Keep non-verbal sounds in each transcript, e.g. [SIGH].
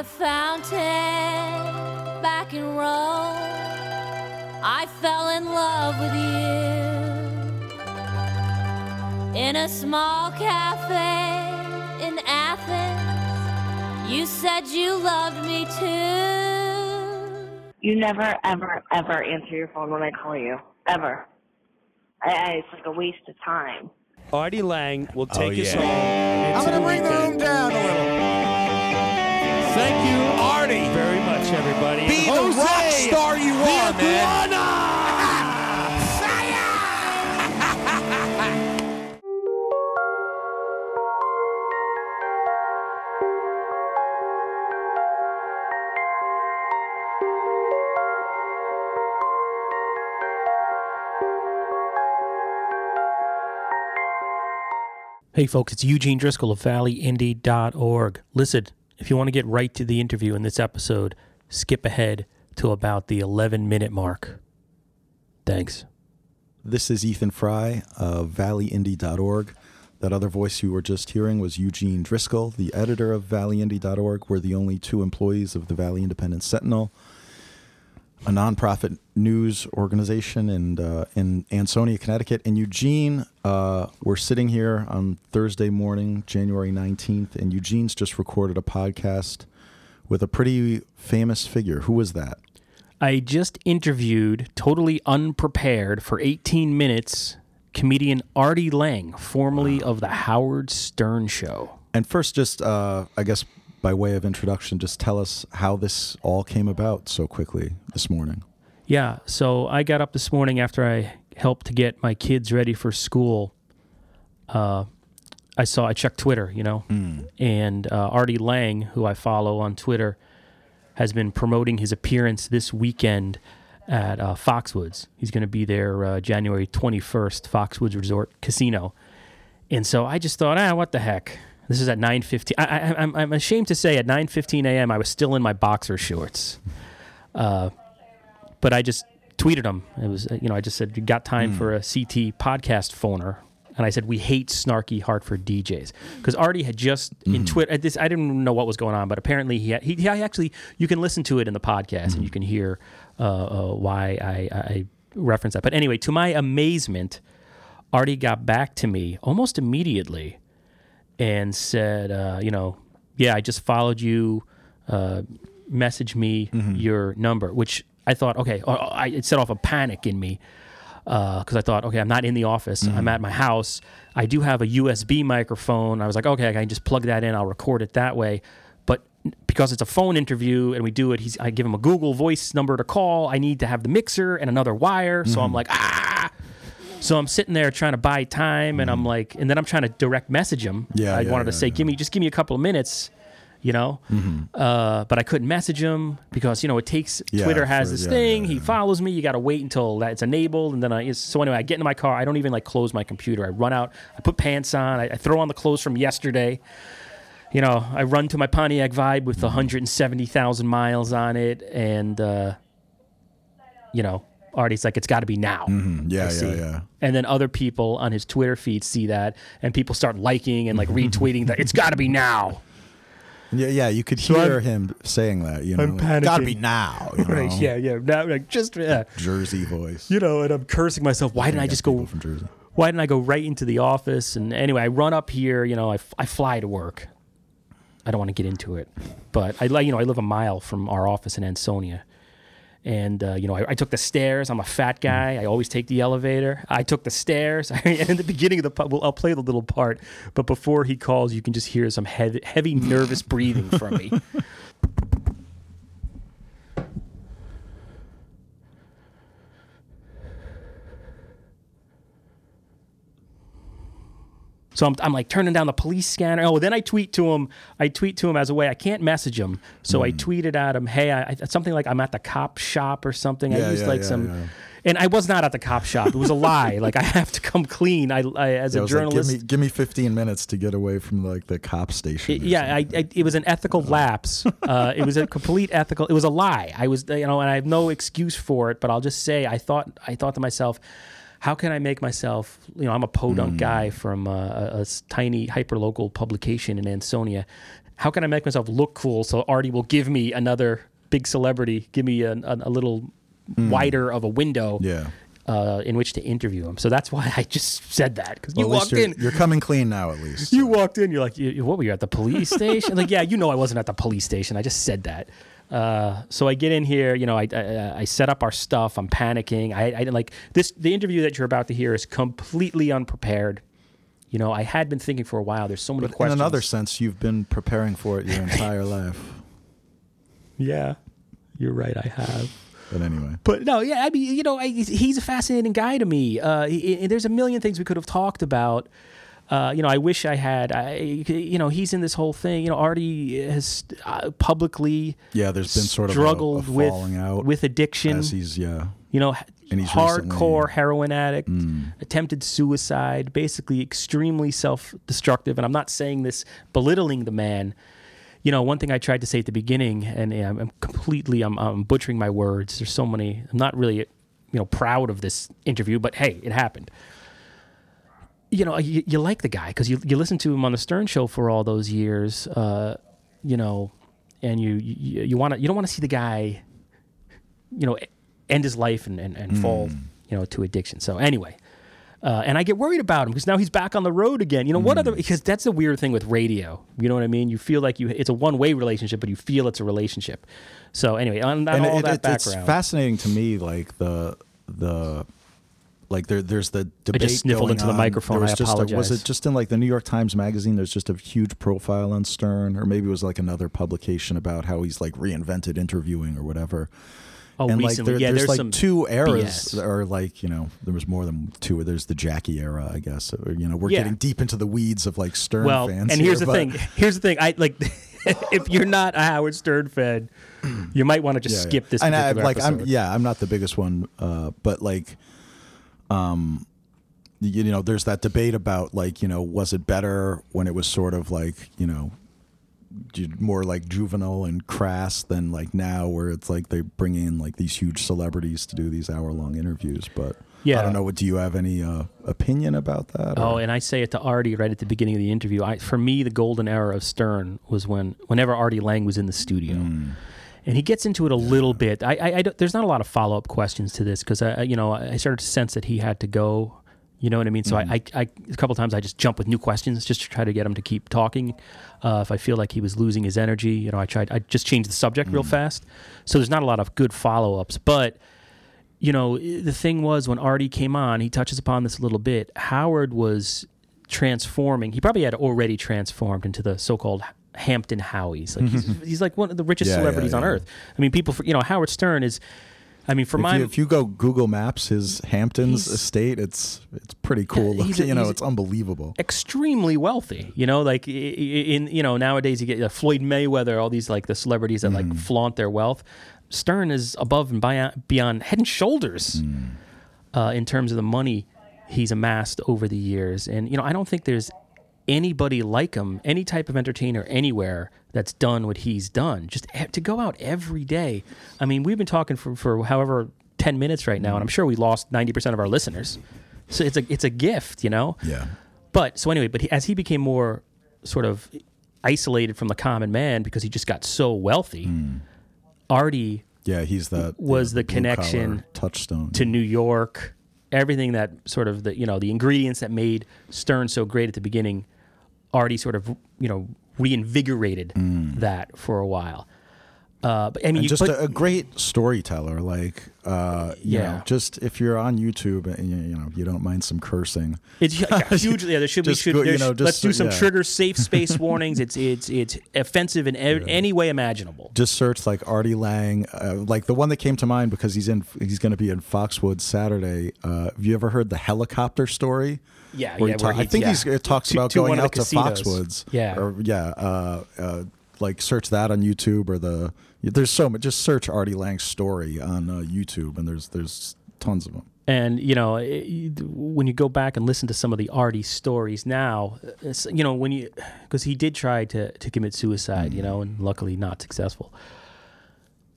a fountain back in Rome. I fell in love with you in a small cafe in Athens. You said you loved me too. You never, ever, ever answer your phone when I call you. Ever. I, I, it's like a waste of time. Artie Lange will take oh, us yeah. all. I'm going to bring the room down a little. Thank you, Artie. very much, everybody. Be the rock star you the are, man. Hey, folks, it's Eugene Driscoll of valleyindy.org. Listen, if you want to get right to the interview in this episode, skip ahead to about the 11 minute mark. Thanks. This is Ethan Fry of valleyindy.org. That other voice you were just hearing was Eugene Driscoll, the editor of valleyindy.org. We're the only two employees of the Valley Independent Sentinel, a nonprofit news organization in, uh, in Ansonia, Connecticut. And Eugene, uh, we're sitting here on Thursday morning, January 19th, and Eugene's just recorded a podcast with a pretty famous figure. Who was that? I just interviewed, totally unprepared, for 18 minutes, comedian Artie Lange, formerly of The Howard Stern Show. And first, just uh, I guess by way of introduction, just tell us how this all came about so quickly this morning. Yeah, so I got up this morning after I helped to get my kids ready for school. Uh, I saw, I checked Twitter, you know, and uh, Artie Lange, who I follow on Twitter, has been promoting his appearance this weekend at uh, Foxwoods. He's going to be there uh, January 21st, Foxwoods Resort Casino. And so I just thought, ah, what the heck? This is at 9:15. I, I, I'm, I'm ashamed to say, at 9:15 a.m., I was still in my boxer shorts. Uh, but I just tweeted him. It was, uh, you know, I just said, "You got time for a CT podcast phoner?" And I said, "We hate snarky Hartford DJs," because Artie had just in Twitter. This I didn't know what was going on, but apparently he had, he, he actually you can listen to it in the podcast and you can hear uh, uh, why I, I reference that. But anyway, to my amazement, Artie got back to me almost immediately and said, uh, you know, yeah, I just followed you. Uh, message me your number, which I thought, okay, uh, I, it set off a panic in me because I thought, okay, I'm not in the office. I'm at my house. I do have a USB microphone. I was like, okay, I can just plug that in. I'll record it that way. But because it's a phone interview and we do it, he's, I give him a Google Voice number to call. I need to have the mixer and another wire. So I'm like, ah. So I'm sitting there trying to buy time, and I'm like, and then I'm trying to direct message him. Yeah, I yeah, wanted to say, yeah. give me, just give me a couple of minutes, you know. Uh, but I couldn't message him because you know it takes. Yeah, Twitter has for- this yeah, thing. yeah, He follows me. You got to wait until that's enabled, and then I. So anyway, I get into my car. I don't even like close my computer. I run out. I put pants on. I, I throw on the clothes from yesterday. You know, I run to my Pontiac Vibe with 170,000 miles on it, and uh, you know, Artie's like, it's got to be now. Mm, yeah, yeah, yeah. And then other people on his Twitter feed see that, and people start liking and like [LAUGHS] retweeting that it's got to be now. Yeah, yeah, you could So hear I'm- him saying that. You know, I'm like, gotta panicking. be now. You [LAUGHS] know? Right? Yeah, yeah. Now, like just yeah. Jersey voice. You know, and I'm cursing myself. Why didn't I just people go? from Jersey? Why didn't I go right into the office? And anyway, I run up here. You know, I, f- I fly to work. I don't want to get into it, but I like you know I live a mile from our office in Ansonia, and uh, you know I, I took the stairs. I'm a fat guy. I always take the elevator. I took the stairs. [LAUGHS] and in the beginning of the part, well, I'll play the little part, but before he calls, you can just hear some heavy, heavy nervous breathing from me. [LAUGHS] So I'm, I'm like turning down the police scanner. Oh, then I tweet to him. I tweet to him as a way I can't message him. So Hmm. I tweeted at him, "Hey, I, I, something like I'm at the cop shop or something." I used yeah, like yeah, some, yeah. and I was not at the cop shop. It was a lie. Like I have to come clean. I, I as Yeah, a was like, journalist. give me give me 15 minutes to get away from like the cop station. It- yeah, I. I, it was an ethical lapse. Uh, it was a complete ethical. It was a lie. I was, you know, and I have no excuse for it. But I'll just say, I thought, I thought to myself, how can I make myself? You know, I'm a podunk hmm. guy from a a, a s- tiny hyper local publication in Ansonia. how can I make myself look cool so Artie will give me another big celebrity, give me a, a, a little hmm. wider of a window. Yeah. uh, in which to interview him. So that's why I just said that because you Well, least walked you're, in. You're coming clean now, at least. You walked in. You're like, "You- what were you at the police station? like, yeah, you know, I wasn't at the police station. I just said that. Uh, so I get in here. You know, I, I I set up our stuff. I'm panicking. I, I didn't like this. The interview that you're about to hear is completely unprepared. You know, I had been thinking for a while. There's so many But in another sense, you've been preparing for it your [LAUGHS] entire life. yeah, you're right. I have. But anyway, But no, yeah, I mean, you know, I, he's a fascinating guy to me. Uh, he, he- there's a million things we could have talked about. Uh, you know, I wish I had. I, you know, he's in this whole thing. You know, Artie has uh, publicly yeah, there's been sort of a- struggled a, with out with addiction. as he's yeah. You know, And he's hardcore recently- Mm. heroin addict, attempted suicide, basically extremely self-destructive. And I'm not saying this belittling the man. You know, one thing I tried to say at the beginning, and I'm, I'm completely, I'm, I'm butchering my words. There's so many. I'm not really, you know, proud of this interview, but hey, it happened. You know, you, you like the guy because you you listen to him on the Stern Show for all those years. Uh, you know, and you you, you want to you don't want to see the guy you know, end his life and, and, and fall, you know, to addiction. So anyway, uh, and I get worried about him because now he's back on the road again. You know, what other, because that's the weird thing with radio. You know what I mean? You feel like you, it's a one way relationship, but you feel it's a relationship. So anyway, on, on and all it, that it- it's fascinating to me, like the the like there there's the debate. I just sniffled into the microphone. Was I just a- was it just in like the New York Times Magazine? There's just a huge profile on Stern, or maybe it was like another publication about how he's like reinvented interviewing or whatever. oh, and like recently. there, yeah, there's, there's like two eras, BS. are like you know there was more than two. There's the Jackie era, I guess. Or, you know, we're Yeah. getting deep into the weeds of like Stern Well, fans. and here's here, the thing. Here's the thing. I like, [LAUGHS] if you're not a Howard Stern fan, you might want to just Yeah, skip this. And I, like I'm yeah, I'm not the biggest one, uh, but like, um, you, you know, there's that debate about like you know, was it better when it was sort of like you know, more like juvenile and crass than like now, where it's like they bring in like these huge celebrities to do these hour long interviews. But Yeah. I don't know. What do you have any uh, opinion about that? Oh, or- and I say it to Artie right at the beginning of the interview. I, for me, the golden era of Stern was when whenever Artie Lange was in the studio, Hmm. And he gets into it a little bit. I, I, I there's not a lot of follow up questions to this because I, you know, I started to sense that he had to go. You know what I mean? So Hmm. I, I, I, a couple times I just jump with new questions just to try to get him to keep talking. Uh, if I feel like he was losing his energy, you know, I tried. I just changed the subject Hmm. real fast. So there's not a lot of good follow ups, but you know, the thing was when Artie came on, he touches upon this a little bit. Howard was transforming. He probably had already transformed into the so-called Hampton Howies. Like he's, [LAUGHS] he's like one of the richest Yeah, yeah, celebrities on yeah. earth. I mean, people, for, you know, Howard Stern is. I mean, for if my you, if you go Google Maps, his Hamptons He's- estate, it's it's pretty cool. Yeah, he's [LAUGHS] looking, a- you know, he's a- it's unbelievable. extremely wealthy. You know, like i- i- in you know nowadays you get uh, Floyd Mayweather, all these like the celebrities that like flaunt their wealth. Stern is above and beyond, beyond head and shoulders uh, in terms of the money he's amassed over the years. And you know, I don't think there's anybody like him, any type of entertainer anywhere that's done what he's done. Just to go out every day. I mean, we've been talking for for however ten minutes right now, and I'm sure we lost ninety percent of our listeners. So it's a it's a gift, you know. Yeah. But so anyway, but he, as he became more sort of isolated from the common man because he just got so wealthy, hmm. Artie Yeah, he's that Was yeah, the connection touchstone to New York, everything that sort of the you know the ingredients that made Stern so great at the beginning, Artie sort of you know reinvigorated mm. that for a while. Uh, but I mean, and you, just but- a, a great storyteller. Like, uh, you Yeah. know, just if you're on YouTube and you, you know you don't mind some cursing, It's yeah, [LAUGHS] hugely. Yeah, there should be. Should, go- you know, just let's do some yeah. trigger safe space [LAUGHS] warnings. It's it's it's offensive in ev- any way imaginable. just search like Artie Lange, uh, like the one that came to mind because he's in he's going to be in Foxwoods Saturday. Uh, have you ever heard the helicopter story? Yeah, Where yeah. he where I think yeah. he's, it talks To- about to going out to. Foxwoods. Yeah. or yeah, uh, uh, like search that on YouTube or the there's so much. Just search Artie Lange's story on uh, YouTube, and there's there's tons of them. And you know, it, when you go back and listen to some of the Artie stories now, you know, when you because he did try to to commit suicide, you know, and luckily not successful.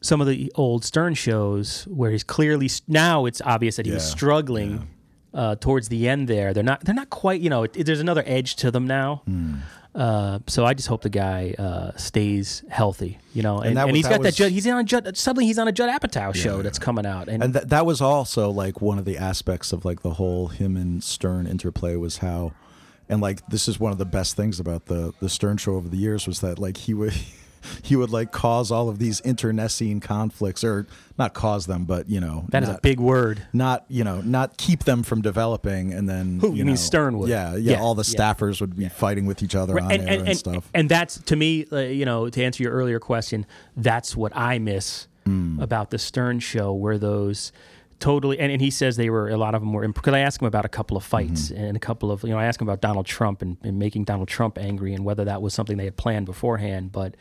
Some of the old Stern shows where he's clearly now it's obvious that he was Yeah, struggling uh, towards the end. There, they're not they're not quite. You know, it, there's another edge to them now. Uh, so I just hope the guy uh, stays healthy, you know. And, that and, was- he's got that. was- Judd, he's on Judd. Suddenly he's on a Judd Apatow show that's coming out, and, and th- that was also like one of the aspects of like the whole him and Stern interplay was how, and like this is one of the best things about the the Stern show over the years was that like he would. [LAUGHS] He would like cause all of these internecine conflicts, or not cause them, but you know, that is a big word. not you know not keep them from developing and then Who, you mean know, Stern would? yeah, yeah Yeah, all the yeah. staffers would be fighting with each other on and, air and, and, and, stuff and that's to me, uh, you know, to answer your earlier question, that's what I miss Hmm. about the Stern show, where those totally. And, and he says they were a lot of them were because I asked him about a couple of fights Mm-hmm. and a couple of you know I asked him about Donald Trump and, and making Donald Trump angry and whether that was something they had planned beforehand, but.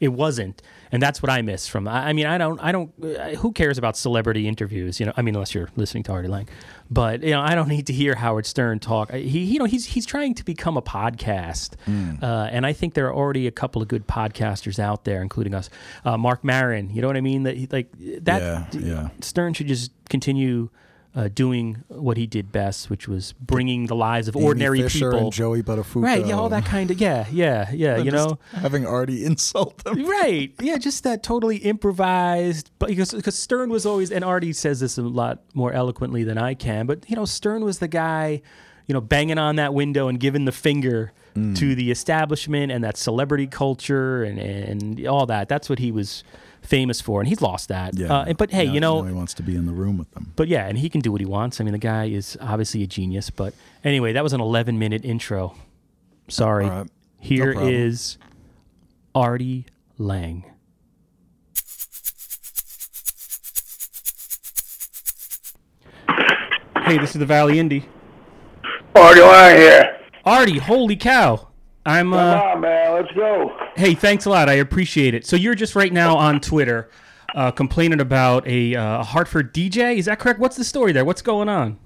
It wasn't, and that's what I miss from. I I mean, I don't, I don't. Uh, who cares about celebrity interviews? You know, I mean, unless you're listening to Artie Lange, but you know, I don't need to hear Howard Stern talk. He, you know, he's he's trying to become a podcast, Hmm. uh, and I think there are already a couple of good podcasters out there, including us. Uh, Marc Maron, you know what I mean? That like that. Yeah, yeah. Stern should just continue uh, doing what he did best, which was bringing the lives of Amy ordinary Fisher people. and Joey Buttafuoco Right, yeah, all that kind of, yeah, yeah, yeah, you know, having already insult them right yeah just that totally improvised but because, because stern was always and artie says this a lot more eloquently than i can but you know stern was the guy you know banging on that window and giving the finger Mm. to the establishment and that celebrity culture and, and all that that's what he was famous for and he's lost that yeah uh, but hey Now- you know now he wants to be in the room with them but yeah and he can do what he wants i mean the guy is obviously a genius but anyway that was an 11 minute intro sorry All right. Here problem. is artie lange Hey, this is the Valley Indy. Artie Lange here. Artie, holy cow. I'm Come uh on, man. Let's go. hey, thanks a lot. I appreciate it. So you're just right now on Twitter uh, complaining about a uh, Hartford DJ. Is that correct? What's the story there? What's going on?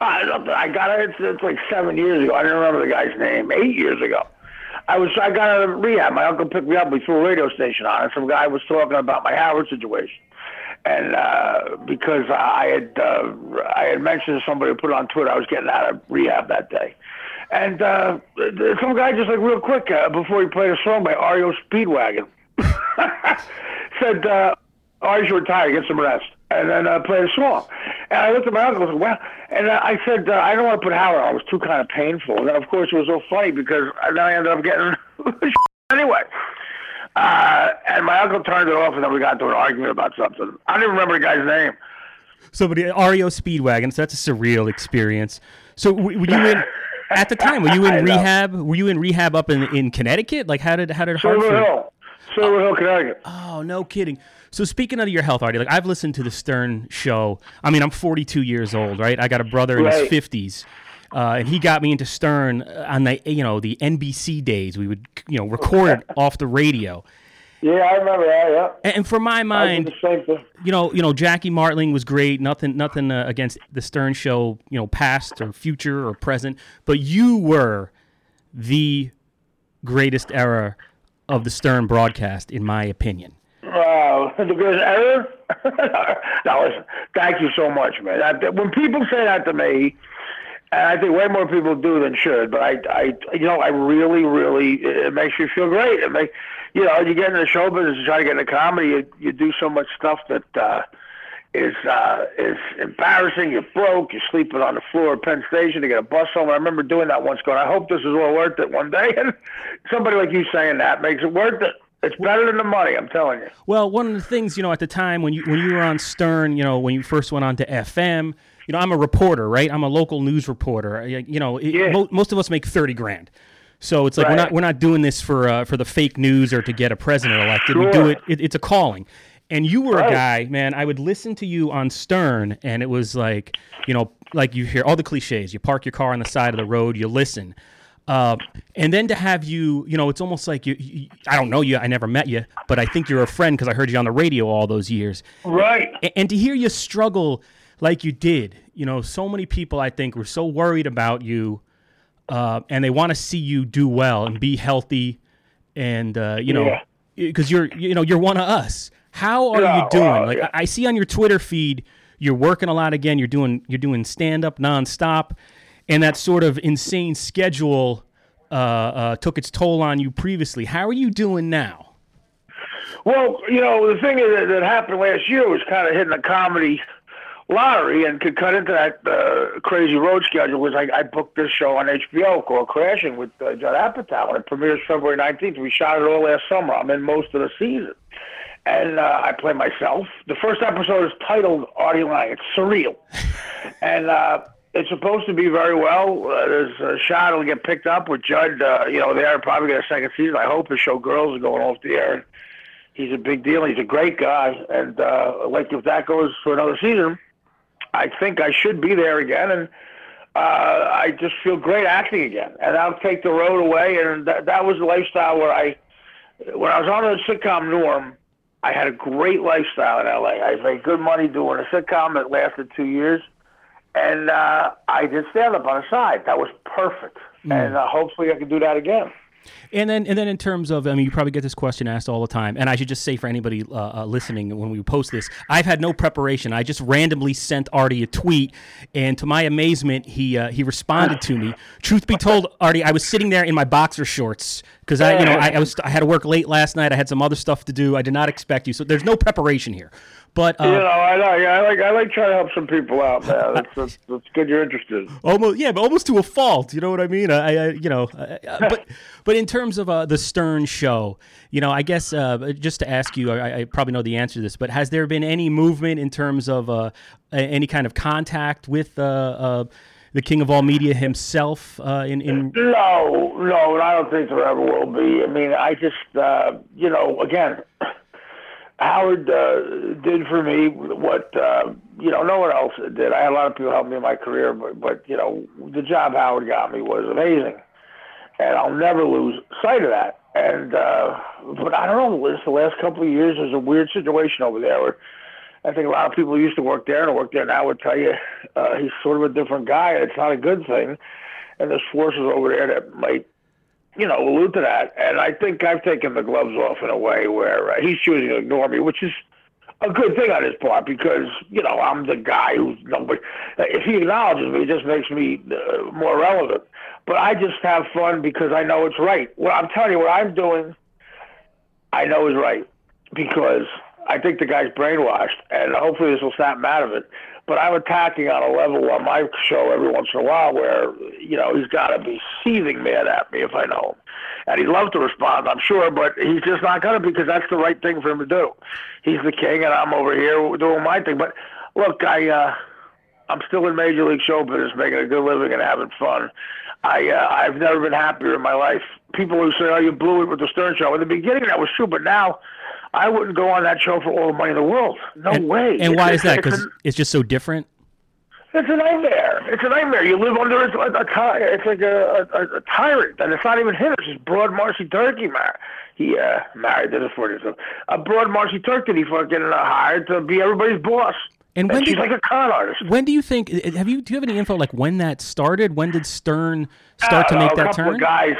I, I got it. It's, it's like seven years ago. I don't remember the guy's name. Eight years ago. I was I got out of rehab. My uncle picked me up. We threw a radio station on, and some guy was talking about my Howard situation. And uh, because I had uh, I had mentioned to somebody put it on Twitter, I was getting out of rehab that day. And uh, some guy just like real quick uh, before he played a song by REO Speedwagon [LAUGHS] said, uh, "Are you retired? Get some rest." And then uh, played a song. And I looked at my uncle and said, "Well," and uh, I said, uh, "I don't want to put Howard on. It was too kind of painful." And then, of course, it was so funny because then I ended up getting [LAUGHS] anyway. Uh, and my uncle turned it off, and then we got into an argument about something. I don't even remember the guy's name. Somebody REO Speedwagon. So that's a surreal experience. So were you in at the time? Were you in [LAUGHS] know. rehab? Were you in rehab up in, in Connecticut? Like how did how did Silver Hartford? Hill, Silver Hill, Connecticut. Oh, no kidding. So speaking of your health, Artie, like I've listened to the Stern show. I mean, I'm 42 years old, right? I got a brother in Right. his 50s. Uh, and he got me into Stern on the you know the NBC days. We would you know record [LAUGHS] off the radio, Yeah, I remember that. Yeah, and, for my mind, the same thing. you know, you know, Jackie Martling was great. Nothing, nothing uh, against the Stern Show, you know, past or future or present. But you were the greatest era of the Stern broadcast, in my opinion. Wow, [LAUGHS] the greatest error? no, listen, thank you so much, man. When people say that to me, and I think way more people do than should, but I, I, you know, I really, really, it makes you feel great. It make, you know, you get in the show business, you try to get into comedy, you, you do so much stuff that uh, is uh, is embarrassing. You're broke. You're sleeping on the floor at Penn Station to get a bus home. I remember doing that once, going, I hope this is all worth it one day. [LAUGHS] And somebody like you saying that makes it worth it. It's better than the money, I'm telling you. Well, one of the things, you know, at the time when you when you were on Stern, you know, when you first went on to FM, you know, I'm a reporter, right? I'm a local news reporter. You know, it, mo- most of us make thirty grand. So it's like we're not we're not doing this for uh, for the fake news or to get a president elected. We do it, it. It's a calling. And you were a guy, man. I would listen to you on Stern, and it was like, you know, like you hear all the cliches. You park your car on the side of the road. You listen. Uh, and then to have you, you know, it's almost like you, you. I don't know you. I never met you, but I think you're a friend because I heard you on the radio all those years. Right. A- and to hear you struggle like you did, you know, so many people I think were so worried about you, uh, and they want to see you do well and be healthy, and uh, you know, Yeah. because you're, you know, you're one of us. How are Yeah, you doing? like yeah. I I see on your Twitter feed, you're working a lot again. You're doing you're doing stand up nonstop, and that sort of insane schedule uh, uh, took its toll on you previously. How are you doing now? Well, you know, the thing that, that happened last year was kind of hitting the comedy lottery and could cut into that uh, crazy road schedule was I, I booked this show on HBO called Crashing with uh, Judd Apatow, and it premieres February 19th. We shot it all last summer. I'm in most of the season. And uh, I play myself. The first episode is titled Artie Lange. It's surreal. [LAUGHS] and uh, it's supposed to be very well. Uh, there's a shot it'll get picked up with Judd. Uh, you know, they're probably get a second season. I hope his show Girls is going off the air. He's a big deal. He's a great guy, and uh, like if that goes for another season, I think I should be there again, and uh, I just feel great acting again. And I'll take the road away, and that, that was the lifestyle where I, when I was on the sitcom Norm, I had a great lifestyle in LA. I made good money doing a sitcom that lasted two years, and uh, I did stand up on the side. That was perfect, and uh, hopefully I can do that again. And then, and then in terms of, I mean, you probably get this question asked all the time. And I should just say for anybody uh, uh, listening, when we post this, I've had no preparation. I just randomly sent Artie a tweet, and to my amazement, he uh, he responded to me. Truth be told, Artie, I was sitting there in my boxer shorts because I, you know, I, I was I had to work late last night. I had some other stuff to do. I did not expect you, so there's no preparation here. But uh, You know, I know. Yeah, I like I like trying to help some people out, man. That's that's, [LAUGHS] that's good. You're interested. almost yeah but almost to a fault you know what i mean i, I you know I, [LAUGHS] but but in terms of uh, the stern show you know i guess uh, just to ask you I, I probably know the answer to this but has there been any movement in terms of uh, any kind of contact with uh, uh, the king of all media himself uh, in, in No, no, and I don't think there ever will be. I mean, I just, uh, you know, again, Howard uh, did for me what uh, you know no one else did. I had a lot of people help me in my career, but but you know the job Howard got me was amazing, and I'll never lose sight of that. And uh, but I don't know, Liz, the last couple of years there's a weird situation over there where I think a lot of people used to work there and work there now would tell you uh, he's sort of a different guy, it's not a good thing. And there's forces over there that might you know, allude to that. And I think I've taken the gloves off in a way where uh, he's choosing to ignore me, which is a good thing on his part because, you know, I'm the guy who's nobody. If he acknowledges me, it just makes me uh, more relevant. But I just have fun because I know it's right. Well, I'm telling you, what I'm doing, I know is right because I think the guy's brainwashed, and hopefully this will snap him out of it. But I'm attacking on a level on my show every once in a while where, you know, he's got to be seething mad at me if I know him. And he'd love to respond, I'm sure, but he's just not going to because that's the right thing for him to do. He's the king, and I'm over here doing my thing. But look, I, uh, I'm still in Major League Show business, making a good living and having fun. I uh, I've never been happier in my life. People who say, "Oh, you blew it with the Stern Show," in the beginning that was true, but now I wouldn't go on that show for all the money in the world. No and, way. and It's- why is that because an- it's just so different it's a nightmare. It's a nightmare. You live under a, a, a it's like a, a, a tyrant, and it's not even him. It's just broad Marcy Turkey, man. He uh, married to the forty so a broad Marcy Turkey. He fucking uh, hired to be everybody's boss. And when she's like a con artist. when do you think have you do you have any info like when that started when did stern start to make know, that turn guys,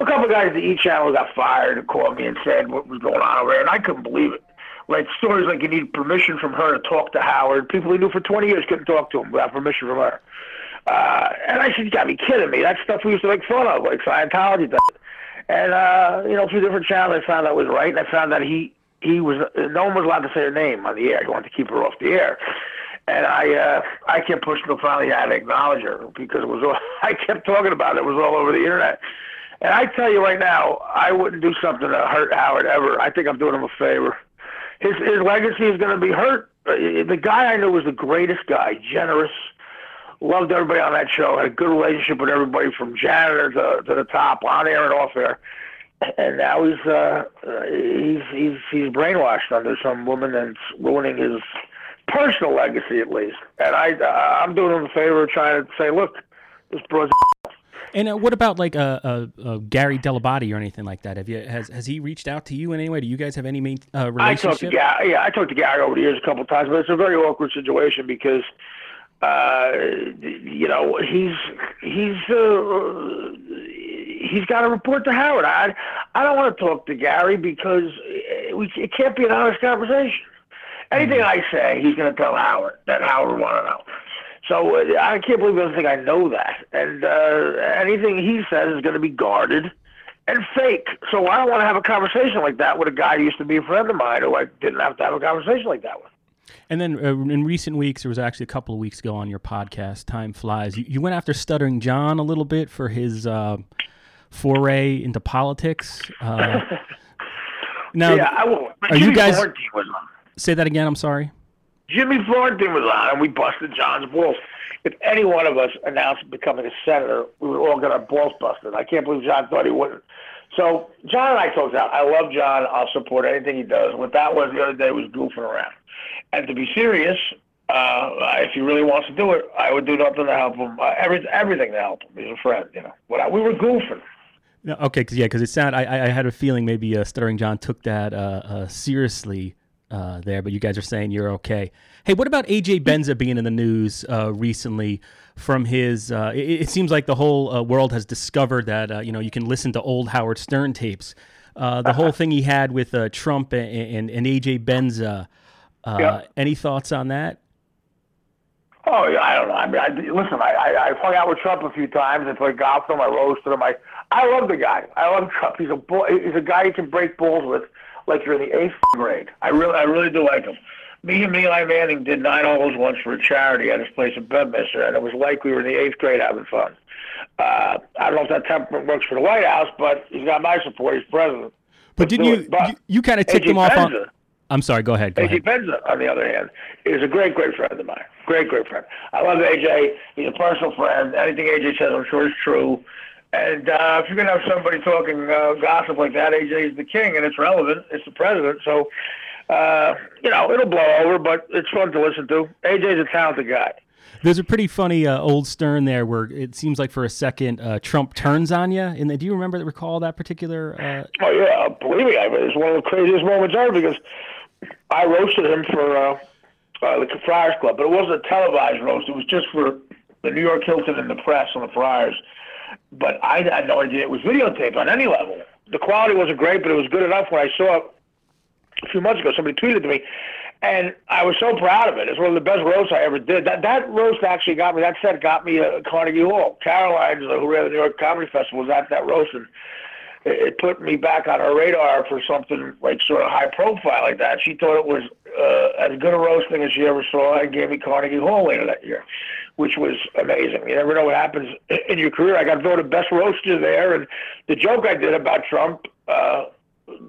a couple of guys at each channel got fired and called me and said what was going on over there, and I couldn't believe it. Like stories like you need permission from her to talk to Howard. People he knew for 20 years couldn't talk to him without permission from her. Uh, and I said, you got to be kidding me. That's stuff we used to make fun of, like Scientology does. And, uh, you know, through different channels, I found that was right. And I found that he, he was, no one was allowed to say her name on the air. He wanted to keep her off the air. And I, uh, I kept pushing till finally I had to acknowledge her because it was all, [LAUGHS] I kept talking about it. It was all over the internet. And I tell you right now, I wouldn't do something to hurt Howard ever. I think I'm doing him a favor. His his legacy is going to be hurt. Uh, The guy I knew was the greatest guy, generous, loved everybody on that show, had a good relationship with everybody from janitor to, to the top, on air and off air. And now he's uh, he's he's he's brainwashed under some woman that's ruining his personal legacy at least. And I uh, I'm doing him a favor, trying to say, look, this bro's and uh, what about like uh, uh, uh, gary dell'abate or anything like that have you has has he reached out to you in any way do you guys have any main, uh, I talked to relationship Gary. Yeah, I talked to Gary over the years a couple of times, but it's a very awkward situation because, uh, you know, he's he's uh, he's got to report to Howard. I I don't want to talk to Gary because it, we, it can't be an honest conversation. Anything I say, he's going to tell Howard that Howard want to know. So uh, I can't believe he doesn't think I know that. And uh, anything he says is going to be guarded and fake. So I don't want to have a conversation like that with a guy who used to be a friend of mine who I didn't have to have a conversation like that with. And then uh, in recent weeks, there was actually a couple of weeks ago on your podcast, Time Flies. You, you went after Stuttering John a little bit for his uh, foray into politics. Uh, [LAUGHS] now, yeah, I won't. are you guys- say that again. I'm sorry. Jimmy Florentine was on, and we busted John's balls. If any one of us announced becoming a senator, we would all get our balls busted. I can't believe John thought he wouldn't. So John and I talked out. I love John. I'll support anything he does. What that was the other day was goofing around. And to be serious, uh, if he really wants to do it, I would do nothing to help him. Uh, every, everything to help him. He's a friend, you know. But I, we were goofing. No, okay, cause, yeah, because it sounded. I, I- I had a feeling maybe uh, Stuttering John took that uh, uh, seriously uh, there, but you guys are saying you're okay. Hey, what about AJ Benza being in the news uh, recently? From his, uh, it, it seems like the whole uh, world has discovered that uh, you know you can listen to old Howard Stern tapes. Uh, the whole thing he had with uh, Trump and, and, and AJ Benza. Uh, Yeah. Any thoughts on that? Oh, yeah, I don't know. I mean, I, listen, I, I, I hung out with Trump a few times. I played golf with him. I roasted him. I, I love the guy. I love Trump. He's a bull, he's a guy you can break balls with, like you're in the eighth grade. I really, I really do like him. Me and Eli Manning did nine holes once for a charity at his place in Bedminster, and it was like we were in the eighth grade having fun. Uh, I don't know if that temperament works for the White House, but he's got my support. He's president. But didn't you. But you you kind of ticked him off on? I'm sorry. Go ahead. Go AJ ahead. Benza, on the other hand, is a great, great friend of mine. Great, great friend. I love AJ. He's a personal friend. Anything AJ says, I'm sure is true. And uh, if you're going to have somebody talking uh, gossip like that, AJ is the king, and it's relevant. It's the president. So, uh, you know, it'll blow over, but it's fun to listen to. AJ's a talented guy. There's a pretty funny uh, old Stern there where it seems like for a second uh, Trump turns on you. And do you remember recall that particular? Uh, Oh yeah, believe me, I mean, it's one of the craziest moments ever because I roasted him for uh, uh, the Friars Club, but it wasn't a televised roast. It was just for the New York Hilton and the press on the Friars. But I had no idea it was videotaped on any level. The quality wasn't great, but it was good enough. When I saw it a few months ago, somebody tweeted to me, and I was so proud of it. It's one of the best roasts I ever did. That that roast actually got me. That set got me a Carnegie Hall. Caroline, who ran the New York Comedy Festival, was at that roast, and it, put me back on her radar for something like sort of high profile like that. She thought it was uh, as good a roasting as she ever saw, and gave me Carnegie Hall later that year, which was amazing. You never know what happens in your career. I got voted best roaster there, and the joke I did about Trump. Uh,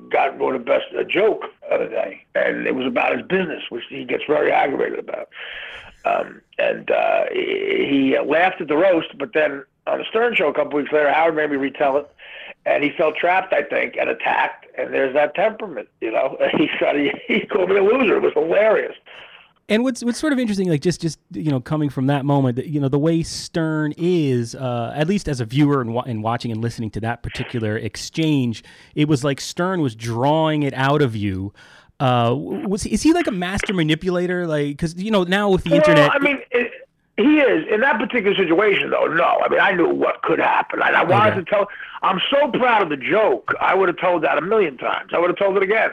got voted best a joke of the day, and it was about his business, which he gets very aggravated about. Um, and uh, he, he laughed at the roast, but then on the Stern show a couple weeks later, Howard made me retell it, and he felt trapped, I think, and attacked. And there's that temperament, you know. And [LAUGHS] He said he, he called me a loser. It was hilarious. And what's what's sort of interesting, like just just you know coming from that moment, you know the way Stern is, uh, at least as a viewer and, wa- and watching and listening to that particular exchange, it was like Stern was drawing it out of you. Uh, was he, is he like a master manipulator? Like because you know now with the internet, Well, I mean, it, he is in that particular situation, though. No, I mean, I knew what could happen, and I wanted Okay. to tell. I'm so proud of the joke. I would have told that a million times. I would have told it again.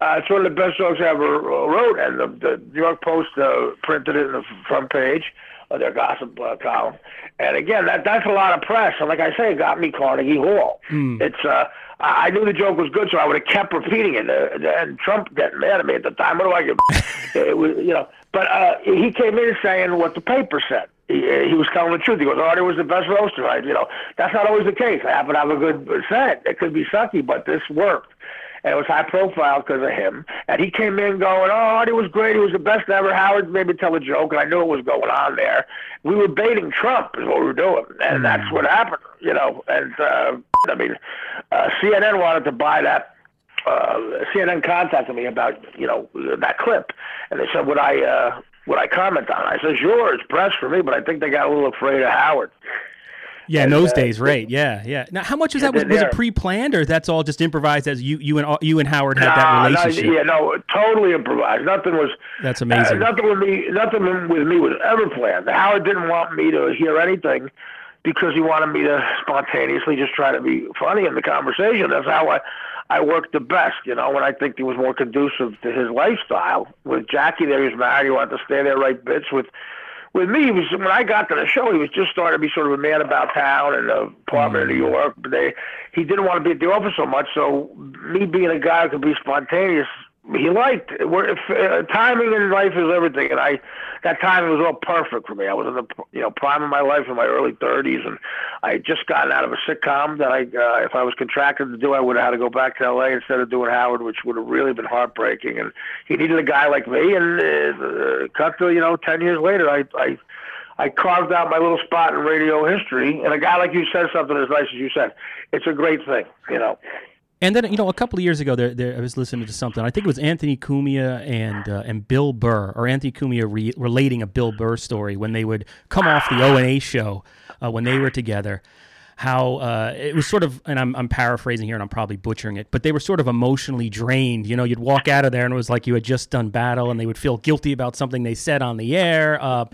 Uh, it's one of the best jokes I ever uh, wrote, and the, the New York Post uh, printed it in the front page of their gossip uh, column. And again, that that's a lot of press. And like I say, it got me Carnegie Hall. It's uh, I knew the joke was good, so I would have kept repeating it. Uh, and Trump getting mad at me at the time. What do I give? [LAUGHS] it was, you know. But uh, he came in saying what the paper said. He, uh, he was telling the truth. He goes, "Artie was the best roaster." I, you know, that's not always the case. I happen to have a good set. It could be sucky, but this worked and it was high profile because of him. And he came in going, "Oh, Artie was great. He was the best ever." Howard made me tell a joke, and I knew what was going on there. We were baiting Trump, is what we were doing, and that's what happened, you know. And uh, I mean, uh, CNN wanted to buy that. Uh, CNN contacted me about you know that clip, and they said, "Would I uh, would I comment on?" it? I said, "Sure, it's press for me," but I think they got a little afraid of Howard. Yeah, in those days, right? Yeah, yeah. Now, how much was that? Was, was it pre-planned, or that's all just improvised as you you and you and Howard had Nah, that relationship? yeah, no, totally improvised. Nothing was. That's amazing. Uh, nothing with me. Nothing with me was ever planned. Howard didn't want me to hear anything because he wanted me to spontaneously just try to be funny in the conversation. That's how I, I worked the best. You know, when I think he was more conducive to his lifestyle. With Jackie there, he was married. He wanted to stay there, write bits with. With me, he was when I got to the show, he was just starting to be sort of a man about town in the apartment in New mm. York. But they, he didn't want to be at the office so much. So me being a guy who could be spontaneous, he liked. If, uh, timing in life is everything, and I that timing was all perfect for me. I was in the you know prime of my life in my early 30s, and I had just gotten out of a sitcom that I, uh, if I was contracted to do, I would have had to go back to L.A. instead of doing Howard, which would have really been heartbreaking. And he needed a guy like me, and uh, cut to you know 10 years later, I I I carved out my little spot in radio history. And a guy like you said something as nice as you said. It's a great thing, you know. And then you know, a couple of years ago, there, there I was listening to something. I think it was Anthony Cumia and uh, and Bill Burr, or Anthony Cumia re- relating a Bill Burr story when they would come off the O and A show uh, when they were together, how uh, it was sort of, and I'm, I'm paraphrasing here and I'm probably butchering it, but they were sort of emotionally drained. You know, you'd walk out of there and it was like you had just done battle and they would feel guilty about something they said on the air. Uh,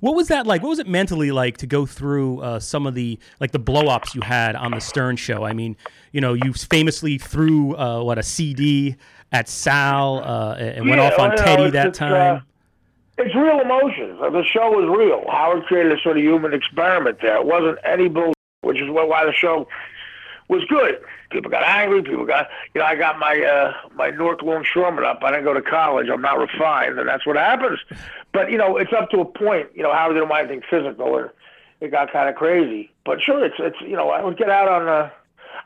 what was that like? What was it mentally like to go through uh, some of the, like the blow ups you had on the Stern show? I mean, you know, you famously threw, uh, what, a CD at Sal uh, and went Yeah, off on Teddy that just, uh, time. It's real emotions. The show was real. Howard created a sort of human experiment there. It wasn't any bull, which is why why the show was good. People got angry. People got, you know, I got my uh, my North Longshoreman up. I didn't go to college. I'm not refined, and that's what happens. But you know, it's up to a point. You know, Howard didn't want anything physical, and it got kind of crazy. But sure, it's it's you know, I would get out on uh,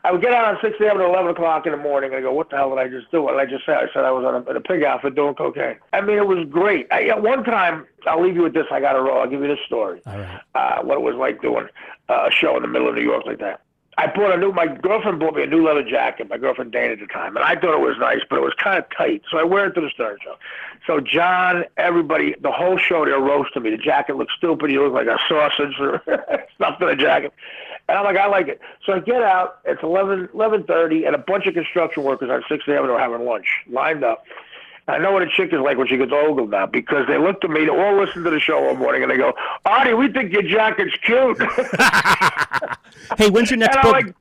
I would get out on 6 a.m. to 11 o'clock in the morning and I go, what the hell did I just do? What did I just say? I said I was on a, in a pig outfit doing cocaine. I mean, it was great. I, at one time, I'll leave you with this. I got to roll. I'll give you this story. All right. Uh, what it was like doing a show in the middle of New York like that. I bought a new. My girlfriend bought me a new leather jacket. My girlfriend Dana at the time, and I thought it was nice, but it was kind of tight. So I wear it to the Stern show. So John, everybody, the whole show, they're roasting me. The jacket looks stupid. You look like a sausage or [LAUGHS] stuffed in a jacket. And I'm like, I like it. So I get out. It's 11, 11.30, and a bunch of construction workers on 6th Avenue are having lunch, lined up. I know what a chick is like when she gets ogled now because they look to me, they all listen to the show all morning, and they go, Artie, we think your jacket's cute. [LAUGHS] [LAUGHS] Hey, when's your next And book? like,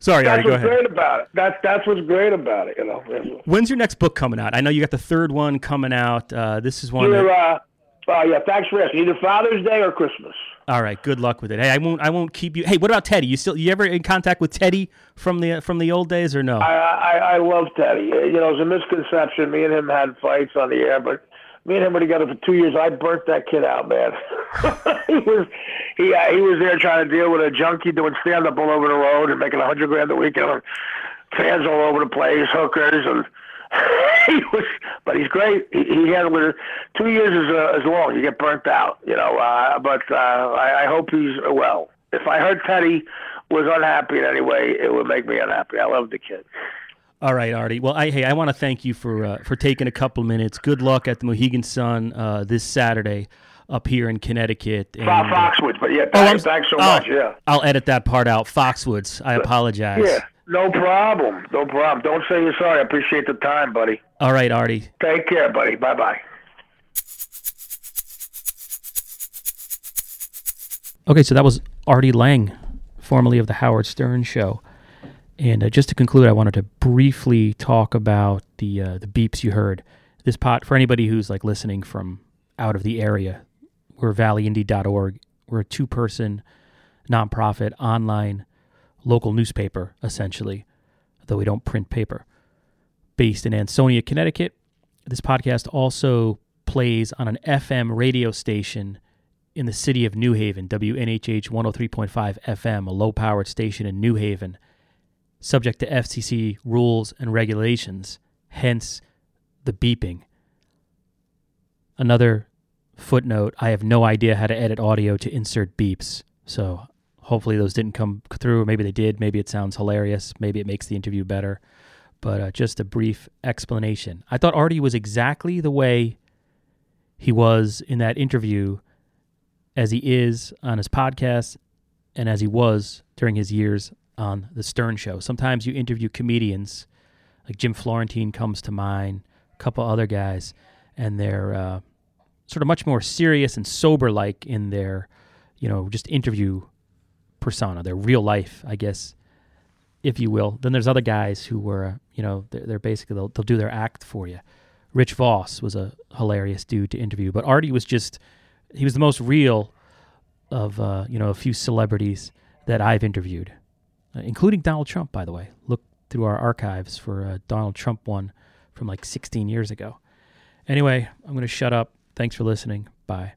Sorry, Artie, that's go what's ahead. great about it. That's, that's what's great about it, you know. When's your next book coming out? I know you got the third one coming out. Uh, this is one. Either, That, uh, uh, yeah, thanks for asking. Either Father's Day or Christmas. All right, good luck with it. Hey, I won't. I won't keep you. Hey, what about Teddy? You still? You ever in contact with Teddy from the from the old days or no? I, I I love Teddy. Uh, You know, it's a misconception. Me and him had fights on the air, but me and him were together for two years. I burnt that kid out, man. [LAUGHS] he was he uh, he was there trying to deal with a junkie doing stand up all over the road and making a hundred grand a week and fans all over the place, hookers and. [LAUGHS] he was, but he's great. He, he handled it. Two years is uh, is long. You get burnt out, you know. Uh, but uh, I, I hope he's well. If I heard Teddy was unhappy in any way, it would make me unhappy. I love the kid. All right, Artie. Well, I, hey, I want to thank you for uh, for taking a couple minutes. Good luck at the Mohegan Sun uh, this Saturday up here in Connecticut. And, uh, Foxwoods, but yeah, oh, thanks, thanks so oh, much. Yeah. I'll edit that part out. Foxwoods. I apologize. Yeah. No problem. No problem. Don't say you're sorry. I appreciate the time, buddy. All right, Artie. Take care, buddy. Bye bye. Okay, so that was Artie Lange, formerly of the Howard Stern Show. And uh, just to conclude, I wanted to briefly talk about the uh, the beeps you heard. This pot for anybody who's like listening from out of the area. We're valleyindy.org. We're a two person nonprofit online local newspaper, essentially, though we don't print paper. Based in Ansonia, Connecticut. This podcast also plays on an FM radio station in the city of New Haven, WNHH 103.5 FM, a low powered station in New Haven, subject to FCC rules and regulations, hence the beeping. Another footnote I have no idea how to edit audio to insert beeps, so hopefully those didn't come through, maybe they did. Maybe it sounds hilarious. Maybe it makes the interview better. But uh, just a brief explanation. I thought Artie was exactly the way he was in that interview as he is on his podcast and as he was during his years on the Stern Show. Sometimes you interview comedians, like Jim Florentine comes to mind, a couple other guys, and they're uh, sort of much more serious and sober like in their, you know, just interview persona, their real life, I guess, if you will. Then there's other guys who were, uh, you know, they're, they're basically, they'll, they'll do their act for you. Rich Voss was a hilarious dude to interview, but Artie was just he was the most real of uh, you know a few celebrities that I've interviewed, uh, including Donald Trump. By the way, look through our archives for a Donald Trump one from like 16 years ago. Anyway, I'm going to shut up. Thanks for listening. Bye.